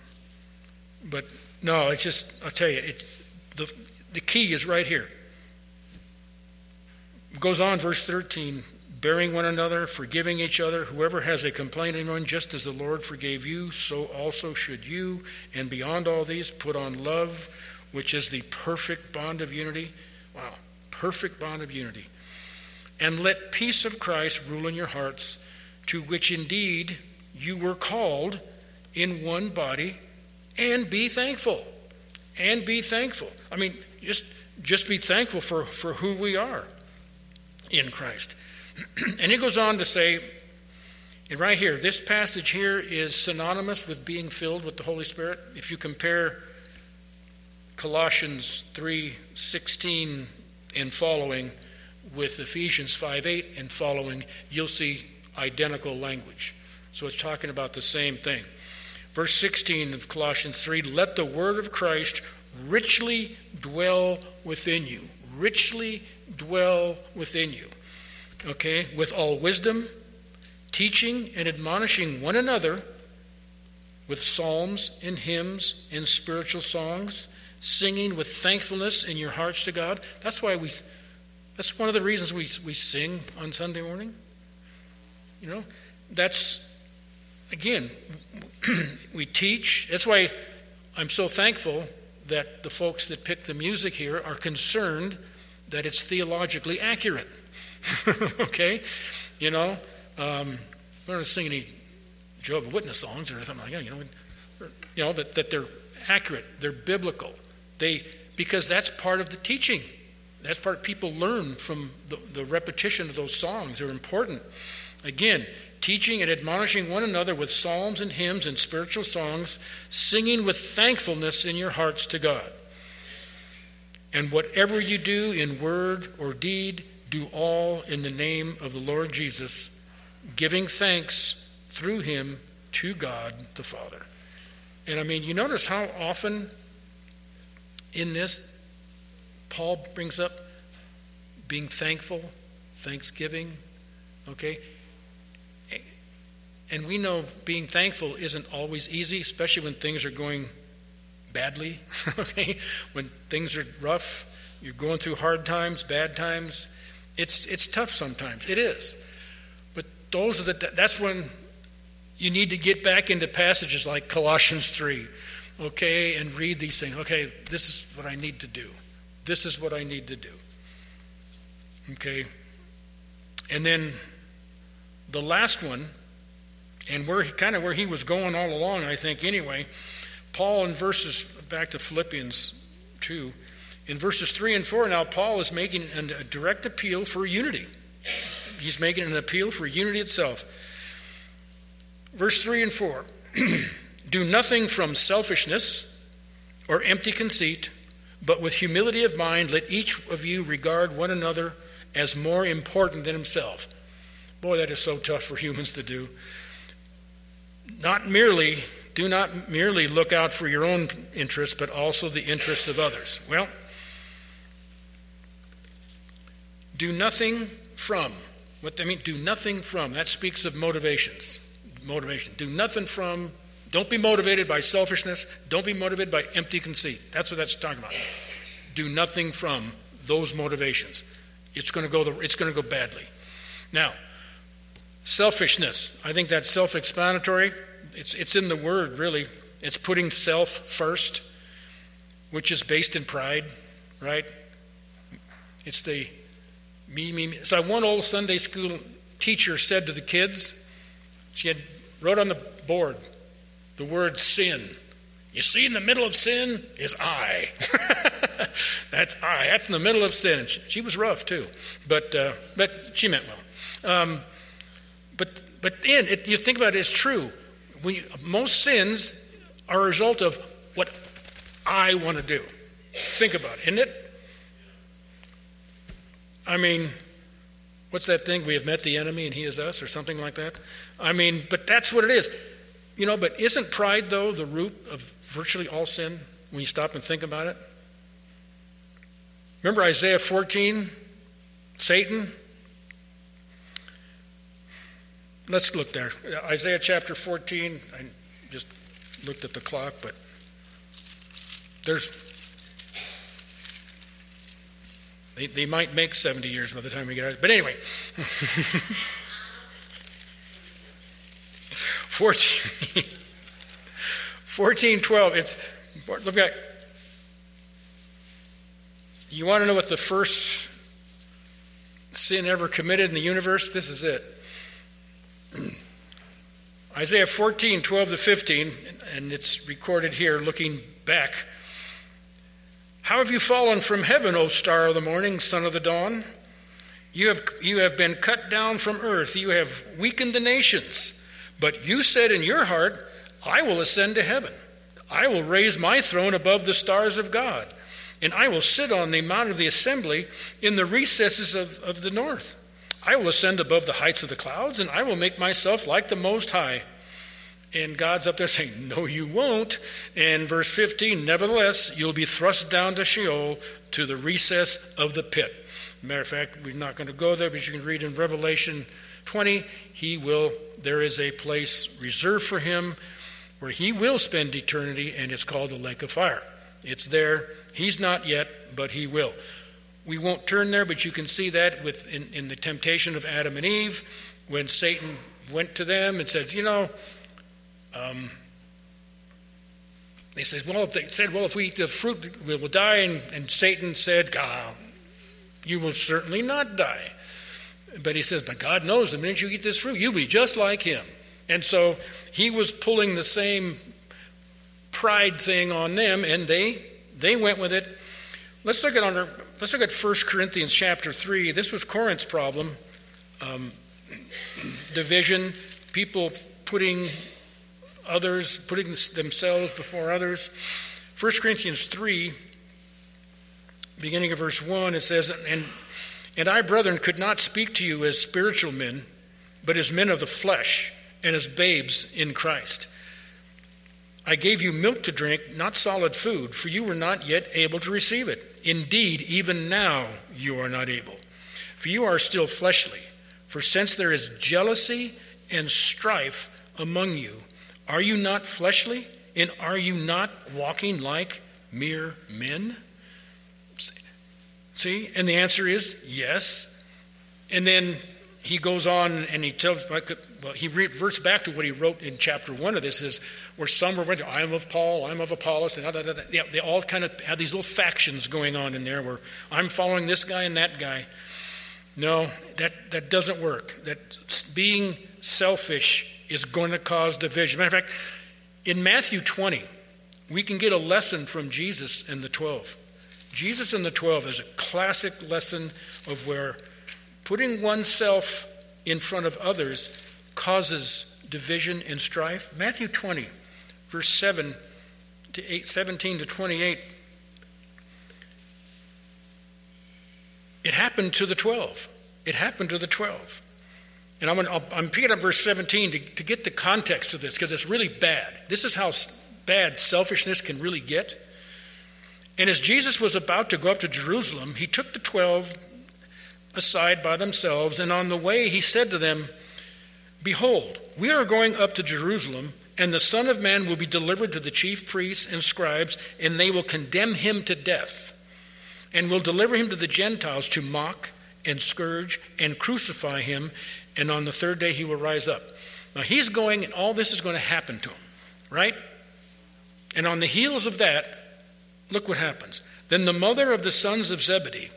A: but no, it's just, I'll tell you, it, the, the key is right here. Goes on, verse 13 bearing one another, forgiving each other. Whoever has a complaint anyone, just as the Lord forgave you, so also should you. And beyond all these, put on love, which is the perfect bond of unity. Wow, perfect bond of unity. And let peace of Christ rule in your hearts, to which indeed you were called in one body, and be thankful. And be thankful. I mean, just just be thankful for, for who we are in Christ. [CLEARS THROAT] and he goes on to say, and right here, this passage here is synonymous with being filled with the Holy Spirit. If you compare Colossians 3:16 and following with Ephesians 5:8 and following, you'll see identical language. So it's talking about the same thing. Verse 16 of Colossians 3 Let the word of Christ richly dwell within you. Richly dwell within you okay, with all wisdom, teaching and admonishing one another with psalms and hymns and spiritual songs, singing with thankfulness in your hearts to God. That's why we that's one of the reasons we, we sing on Sunday morning. You know, that's again, [CLEARS THROAT] we teach. That's why I'm so thankful that the folks that pick the music here are concerned that it's theologically accurate. [LAUGHS] okay? You know, um, we're not sing any Jehovah Witness songs or something like that, you know, or, you know that, that they're accurate, they're biblical. They, because that's part of the teaching. That's part people learn from the, the repetition of those songs. They're important. Again, teaching and admonishing one another with psalms and hymns and spiritual songs, singing with thankfulness in your hearts to God. And whatever you do in word or deed, do all in the name of the Lord Jesus, giving thanks through him to God the Father. And I mean, you notice how often in this Paul brings up being thankful, thanksgiving, okay? And we know being thankful isn't always easy, especially when things are going badly, [LAUGHS] okay? When things are rough, you're going through hard times, bad times. It's, it's tough sometimes. It is. But those are the, that's when you need to get back into passages like Colossians 3, okay, and read these things. Okay, this is what I need to do. This is what I need to do. Okay? And then the last one, and where kind of where he was going all along, I think, anyway, Paul in verses back to Philippians 2 in verses 3 and 4, now Paul is making a direct appeal for unity. He's making an appeal for unity itself. Verse 3 and 4 [CLEARS THROAT] Do nothing from selfishness or empty conceit, but with humility of mind, let each of you regard one another as more important than himself. Boy, that is so tough for humans to do. Not merely, do not merely look out for your own interests, but also the interests of others. Well, Do nothing from. What they mean, do nothing from. That speaks of motivations. Motivation. Do nothing from Don't be motivated by selfishness. Don't be motivated by empty conceit. That's what that's talking about. Do nothing from those motivations. It's going to go. The, it's going to go badly. Now, selfishness. I think that's self-explanatory. It's it's in the word really. It's putting self first, which is based in pride, right? It's the me, me, me. So one old Sunday school teacher said to the kids, she had wrote on the board the word sin. You see, in the middle of sin is I. [LAUGHS] That's I. That's in the middle of sin. She, was rough too, but uh, but she meant well. Um, but but then it, you think about it, it's true. When you, most sins are a result of what I want to do. Think about it, isn't it? I mean, what's that thing? We have met the enemy and he is us, or something like that? I mean, but that's what it is. You know, but isn't pride, though, the root of virtually all sin when you stop and think about it? Remember Isaiah 14? Satan? Let's look there. Isaiah chapter 14. I just looked at the clock, but there's they, they might make 70 years by the time we get out. But anyway. [LAUGHS] 14, 14 12. It's, look at, you want to know what the first sin ever committed in the universe? This is it. [CLEARS THROAT] Isaiah 14, 12 to 15, and it's recorded here looking back how have you fallen from heaven, O star of the morning, son of the dawn? You have, you have been cut down from earth. You have weakened the nations. But you said in your heart, I will ascend to heaven. I will raise my throne above the stars of God, and I will sit on the mount of the assembly in the recesses of, of the north. I will ascend above the heights of the clouds, and I will make myself like the Most High. And God's up there saying, No, you won't. And verse 15, nevertheless, you'll be thrust down to Sheol, to the recess of the pit. Matter of fact, we're not going to go there, but you can read in Revelation 20, he will, there is a place reserved for him where he will spend eternity, and it's called the lake of fire. It's there. He's not yet, but he will. We won't turn there, but you can see that with in, in the temptation of Adam and Eve, when Satan went to them and said, You know, um, they said, well, they said, well, if we eat the fruit, we will die. And, and Satan said, God, you will certainly not die. But he says, but God knows the minute you eat this fruit, you'll be just like him. And so he was pulling the same pride thing on them, and they they went with it. Let's look at under, let's look at 1 Corinthians chapter three. This was Corinth's problem: um, division, people putting others, putting themselves before others. 1 Corinthians 3, beginning of verse 1, it says, And, and I, brethren, could not speak to you as spiritual men, but as men of the flesh, and as babes in Christ. I gave you milk to drink, not solid food, for you were not yet able to receive it. Indeed, even now you are not able, for you are still fleshly. For since there is jealousy and strife among you, are you not fleshly? And are you not walking like mere men? See? And the answer is yes. And then he goes on and he tells, well, he reverts back to what he wrote in chapter one of this is where some were, I am of Paul, I'm of Apollos, and da, da, da, yeah, they all kind of have these little factions going on in there where I'm following this guy and that guy. No, that, that doesn't work. That being selfish is going to cause division. Matter of fact, in Matthew 20, we can get a lesson from Jesus and the 12. Jesus and the 12 is a classic lesson of where putting oneself in front of others causes division and strife. Matthew 20, verse 7 to 8, 17 to 28. It happened to the 12. It happened to the 12. And I'm, gonna, I'm picking up verse 17 to, to get the context of this because it's really bad. This is how bad selfishness can really get. And as Jesus was about to go up to Jerusalem, he took the twelve aside by themselves, and on the way he said to them, Behold, we are going up to Jerusalem, And the Son of Man will be delivered to the chief priests and scribes, and they will condemn him to death, and will deliver him to the Gentiles to mock and scourge and crucify him, and on the third day he will rise up. Now he's going, and all this is going to happen to him, right? And on the heels of that, look what happens. Then the mother of the sons of Zebedee,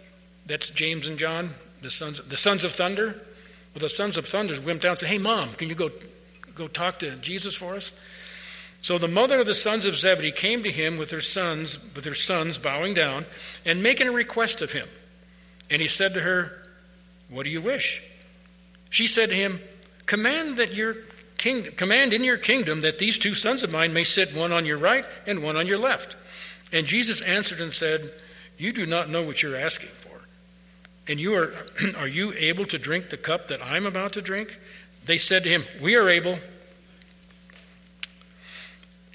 A: that's James and John, the sons, the sons of thunder, well, the sons of thunder went down and said, Hey, mom, can you go, go talk to Jesus for us? So the mother of the sons of Zebedee came to him with her sons, with her sons bowing down and making a request of him. And he said to her, What do you wish? She said to him, Command that your kingdom, command in your kingdom that these two sons of mine may sit one on your right and one on your left. And Jesus answered and said, You do not know what you're asking for. And you are [CLEARS THROAT] are you able to drink the cup that I'm about to drink? They said to him, We are able.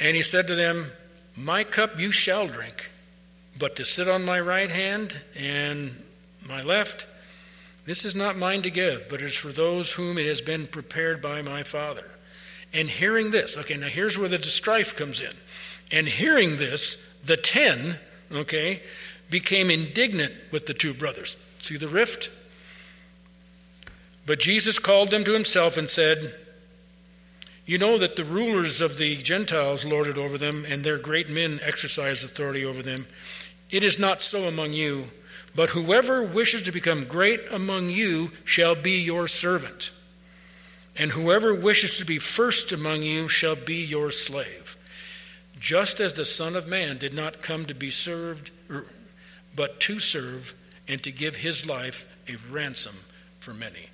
A: And he said to them, My cup you shall drink, but to sit on my right hand and my left, this is not mine to give, but it is for those whom it has been prepared by my Father. And hearing this, okay, now here's where the strife comes in. And hearing this, the ten, okay, became indignant with the two brothers. See the rift? But Jesus called them to himself and said, You know that the rulers of the Gentiles lord it over them, and their great men exercise authority over them. It is not so among you, but whoever wishes to become great among you shall be your servant. And whoever wishes to be first among you shall be your slave. Just as the Son of Man did not come to be served, er, but to serve and to give his life a ransom for many.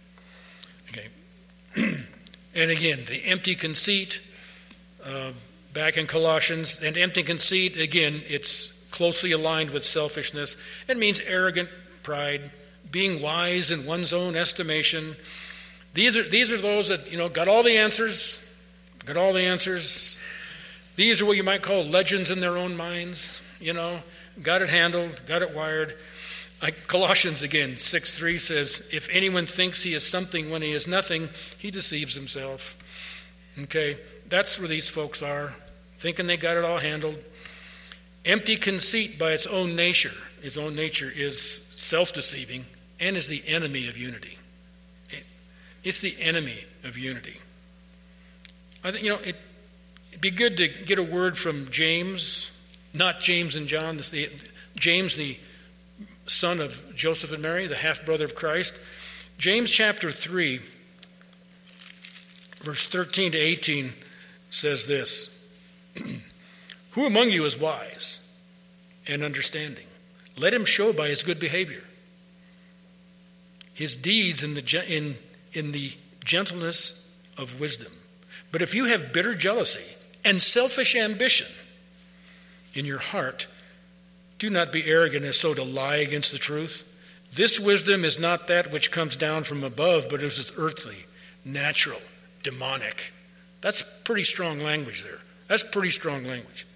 A: Okay. [CLEARS THROAT] and again, the empty conceit, uh, back in Colossians, and empty conceit, again, it's closely aligned with selfishness. It means arrogant pride, being wise in one's own estimation. These are, these are those that, you know, got all the answers, got all the answers. These are what you might call legends in their own minds, you know, got it handled, got it wired. Colossians again, 6 3 says, If anyone thinks he is something when he is nothing, he deceives himself. Okay, that's where these folks are, thinking they got it all handled. Empty conceit by its own nature, its own nature is self deceiving and is the enemy of unity. it's the enemy of unity. I think, you know, it, it'd be good to get a word from James, not James and John, the, James, the son of Joseph and Mary, the half brother of Christ. James chapter 3, verse 13 to 18 says this [CLEARS THROAT] Who among you is wise and understanding? Let him show by his good behavior, his deeds in the, in, in the gentleness of wisdom. But if you have bitter jealousy and selfish ambition in your heart, do not be arrogant as so to lie against the truth. This wisdom is not that which comes down from above, but is earthly, natural, demonic. That's pretty strong language there. That's pretty strong language.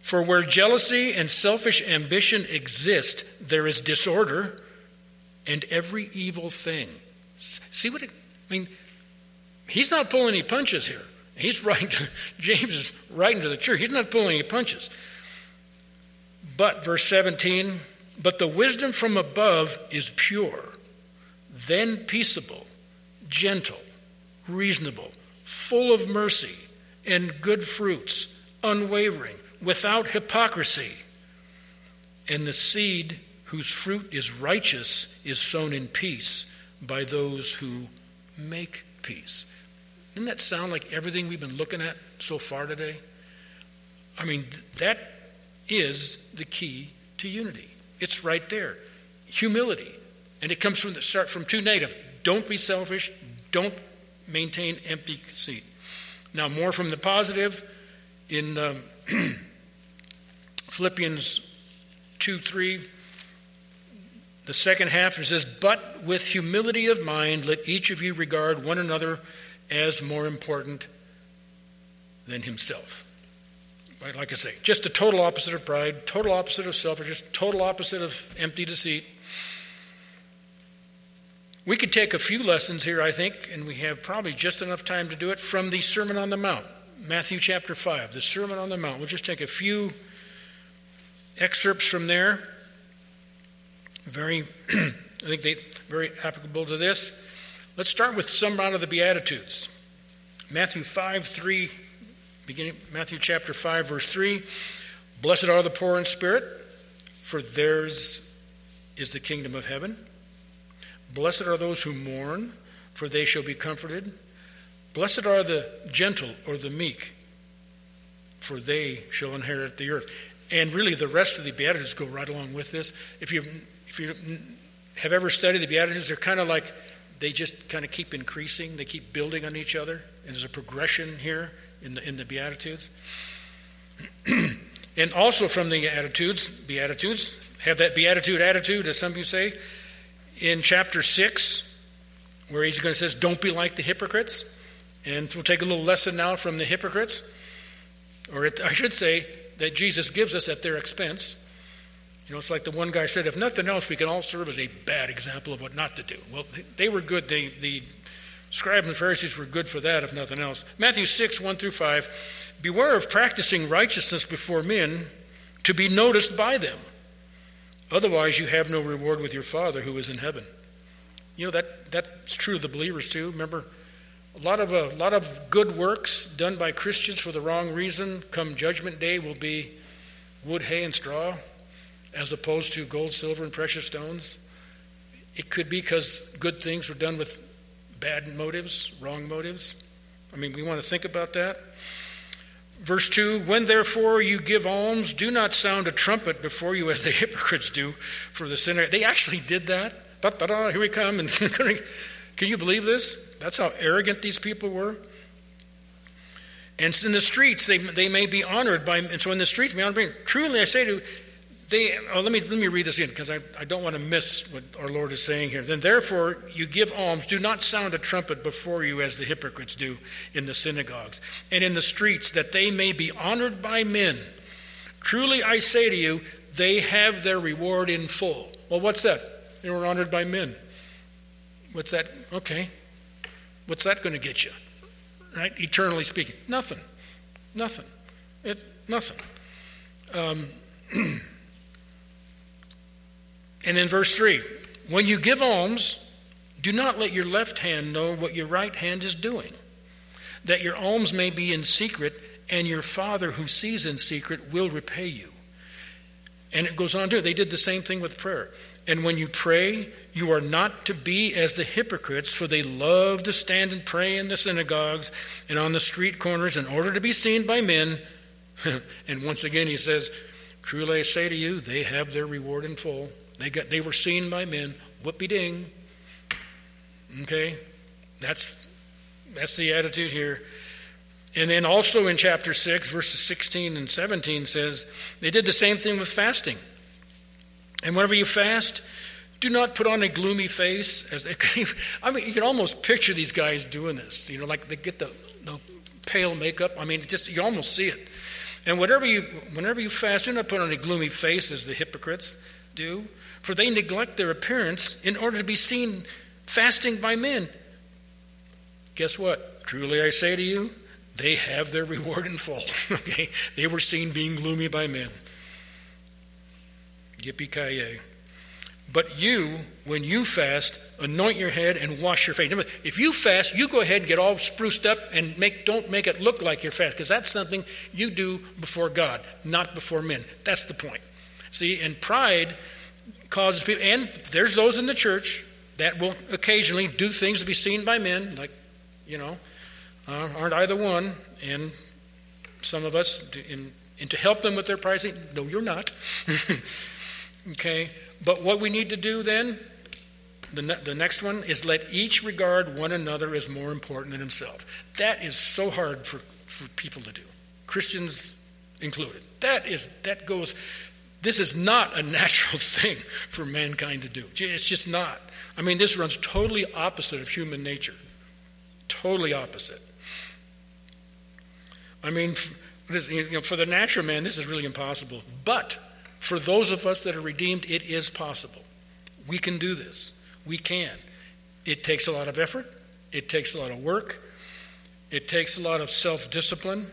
A: For where jealousy and selfish ambition exist, there is disorder and every evil thing. See what it, I mean? He's not pulling any punches here. He's [LAUGHS] writing, James is writing to the church. He's not pulling any punches. But, verse 17, but the wisdom from above is pure, then peaceable, gentle, reasonable, full of mercy and good fruits, unwavering, without hypocrisy. And the seed whose fruit is righteous is sown in peace by those who make peace. Doesn't that sound like everything we've been looking at so far today? I mean, that is the key to unity. It's right there. Humility. And it comes from the start from two native. Don't be selfish. Don't maintain empty conceit. Now, more from the positive in um, [CLEARS THROAT] Philippians 2 3. The second half it says, But with humility of mind, let each of you regard one another as more important than himself. Right? Like I say, just the total opposite of pride, total opposite of selfishness, total opposite of empty deceit. We could take a few lessons here, I think, and we have probably just enough time to do it from the Sermon on the Mount. Matthew chapter 5, the Sermon on the Mount. We'll just take a few excerpts from there. Very, [CLEARS THROAT] I think they very applicable to this. Let's start with some out of the Beatitudes. Matthew 5, 3, beginning Matthew chapter 5, verse 3. Blessed are the poor in spirit, for theirs is the kingdom of heaven. Blessed are those who mourn, for they shall be comforted. Blessed are the gentle or the meek, for they shall inherit the earth. And really, the rest of the Beatitudes go right along with this. If you, if you have ever studied the Beatitudes, they're kind of like they just kind of keep increasing, they keep building on each other. And there's a progression here in the, in the Beatitudes. [CLEARS THROAT] and also from the attitudes, Beatitudes, have that Beatitude attitude, as some of you say, in chapter 6, where he's going to says, Don't be like the hypocrites. And we'll take a little lesson now from the hypocrites, or it, I should say, that Jesus gives us at their expense. You know, it's like the one guy said, if nothing else, we can all serve as a bad example of what not to do. Well, they were good. They, the scribes and Pharisees were good for that, if nothing else. Matthew 6, 1 through 5. Beware of practicing righteousness before men to be noticed by them. Otherwise, you have no reward with your Father who is in heaven. You know, that, that's true of the believers too. Remember, a lot of a lot of good works done by Christians for the wrong reason come judgment day will be wood, hay, and straw, as opposed to gold, silver, and precious stones. It could be because good things were done with bad motives, wrong motives. I mean, we want to think about that. Verse 2 When therefore you give alms, do not sound a trumpet before you as the [LAUGHS] hypocrites do for the sinner. They actually did that. Da, da, da, here we come. And [LAUGHS] can you believe this? That's how arrogant these people were. And in the streets, they, they may be honored by, and so in the streets, may honor Truly, I say to you, they, oh, let me, let me read this again because I, I don't want to miss what our Lord is saying here. Then, therefore, you give alms. Do not sound a trumpet before you as the hypocrites do in the synagogues and in the streets, that they may be honored by men. Truly, I say to you, they have their reward in full. Well, what's that? They were honored by men. What's that? Okay. What's that going to get you? Right? Eternally speaking. Nothing. Nothing. It, nothing. Um, [CLEARS THROAT] and in verse 3 when you give alms, do not let your left hand know what your right hand is doing, that your alms may be in secret, and your Father who sees in secret will repay you. And it goes on to, they did the same thing with prayer. And when you pray, you are not to be as the hypocrites, for they love to stand and pray in the synagogues and on the street corners in order to be seen by men. [LAUGHS] and once again, he says, Truly I say to you, they have their reward in full. They, got, they were seen by men. Whoopie ding. Okay? That's, that's the attitude here. And then also in chapter 6, verses 16 and 17 says, they did the same thing with fasting. And whenever you fast, do not put on a gloomy face. As they, I mean, you can almost picture these guys doing this. You know, like they get the, the pale makeup. I mean, just you almost see it. And whatever you, whenever you fast, do not put on a gloomy face as the hypocrites do, for they neglect their appearance in order to be seen fasting by men. Guess what? Truly I say to you, they have their reward in full. [LAUGHS] okay? They were seen being gloomy by men. Yippee ki But you, when you fast, anoint your head and wash your face. If you fast, you go ahead and get all spruced up and make, don't make it look like you're fast, because that's something you do before God, not before men. That's the point. See, and pride causes people, and there's those in the church that will occasionally do things to be seen by men, like, you know, uh, aren't I the one? And some of us, in, and to help them with their pricing, no, you're not. [LAUGHS] Okay? But what we need to do then, the, ne- the next one is let each regard one another as more important than himself. That is so hard for, for people to do, Christians included. That is, that goes, this is not a natural [LAUGHS] thing for mankind to do. It's just not. I mean, this runs totally opposite of human nature. Totally opposite. I mean, you know, for the natural man, this is really impossible. But for those of us that are redeemed, it is possible. We can do this. We can. It takes a lot of effort, it takes a lot of work, It takes a lot of self discipline.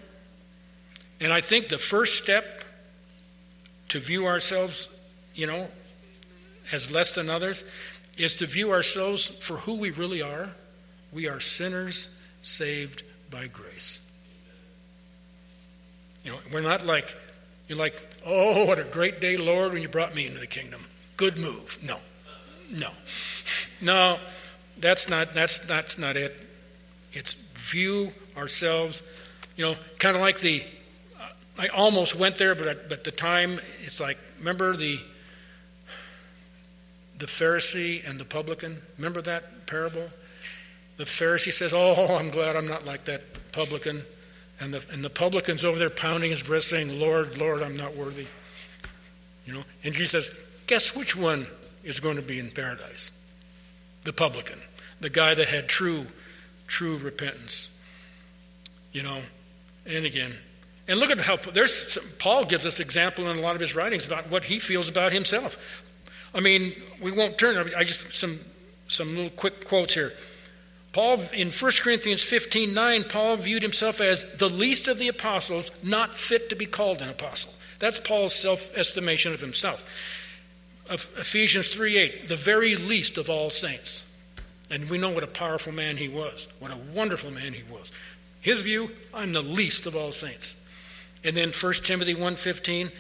A: And I think the first step to view ourselves, you know, as less than others is to view ourselves for who we really are. We are sinners saved by grace. You know, we're not like, you're like, oh, what a great day, Lord, when you brought me into the kingdom. Good move. No, no, [LAUGHS] no. That's not. That's that's not it. It's view ourselves. You know, kind of like the. I almost went there, but but the time it's like remember the. The Pharisee and the publican. Remember that parable? The Pharisee says, "Oh, I'm glad I'm not like that publican." And the, and the publican's over there pounding his breast saying, Lord, Lord, I'm not worthy. You know, and Jesus says, guess which one is going to be in paradise? The publican, the guy that had true, true repentance. You know, and again, and look at how there's Paul gives us example in a lot of his writings about what he feels about himself. I mean, we won't turn. I just some some little quick quotes here. Paul, in 1 Corinthians 15 9, Paul viewed himself as the least of the apostles, not fit to be called an apostle. That's Paul's self estimation of himself. Of Ephesians 3 8, the very least of all saints. And we know what a powerful man he was, what a wonderful man he was. His view, I'm the least of all saints. And then 1 Timothy 1:15,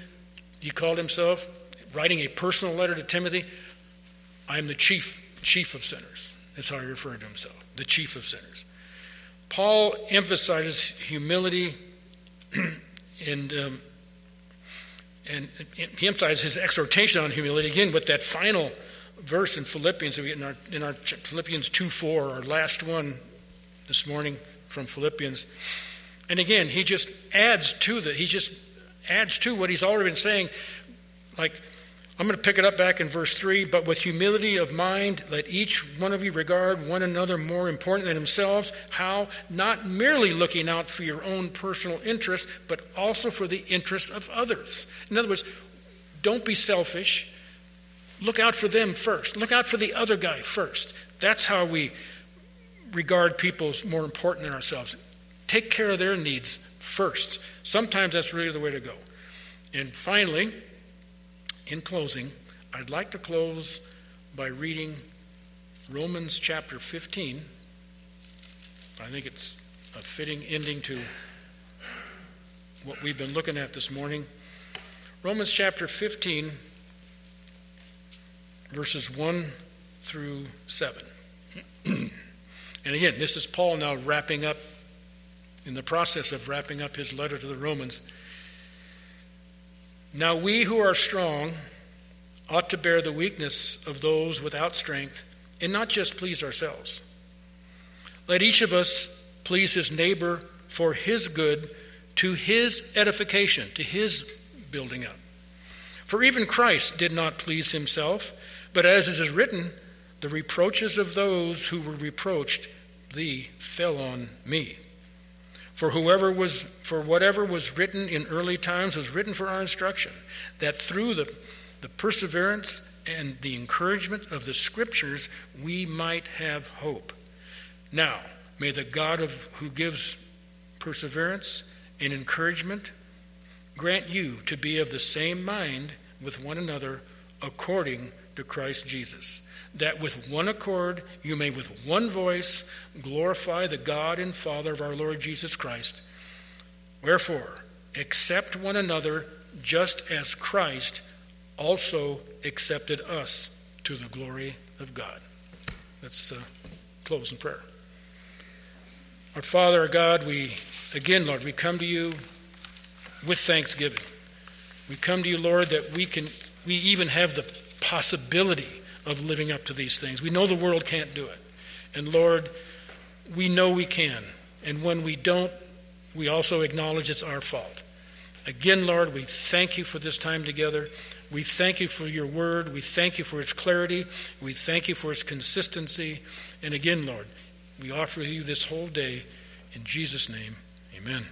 A: he called himself, writing a personal letter to Timothy, I am the chief, chief of sinners. That's how he referred to himself the chief of sinners. Paul emphasizes humility [CLEARS THROAT] and, um, and, he emphasizes his exhortation on humility again with that final verse in Philippians in our, in our Philippians 2 4, our last one this morning from Philippians. And again, he just adds to that. He just adds to what he's already been saying. Like, I'm going to pick it up back in verse 3. But with humility of mind, let each one of you regard one another more important than themselves. How? Not merely looking out for your own personal interest, but also for the interests of others. In other words, don't be selfish. Look out for them first. Look out for the other guy first. That's how we regard people as more important than ourselves. Take care of their needs first. Sometimes that's really the way to go. And finally, in closing, I'd like to close by reading Romans chapter 15. I think it's a fitting ending to what we've been looking at this morning. Romans chapter 15, verses 1 through 7. [CLEARS THROAT] and again, this is Paul now wrapping up, in the process of wrapping up his letter to the Romans. Now we who are strong ought to bear the weakness of those without strength and not just please ourselves. Let each of us please his neighbor for his good, to his edification, to his building up. For even Christ did not please himself, but as it is written, the reproaches of those who were reproached thee fell on me. For whoever was for whatever was written in early times was written for our instruction, that through the, the perseverance and the encouragement of the scriptures we might have hope. Now, may the God of who gives perseverance and encouragement grant you to be of the same mind with one another according to Christ Jesus that with one accord you may with one voice glorify the God and Father of our Lord Jesus Christ. Wherefore, accept one another just as Christ also accepted us to the glory of God. Let's uh, close in prayer. Our Father, our God, we, again, Lord, we come to you with thanksgiving. We come to you, Lord, that we can, we even have the possibility of living up to these things. We know the world can't do it. And Lord, we know we can. And when we don't, we also acknowledge it's our fault. Again, Lord, we thank you for this time together. We thank you for your word. We thank you for its clarity. We thank you for its consistency. And again, Lord, we offer you this whole day in Jesus' name. Amen.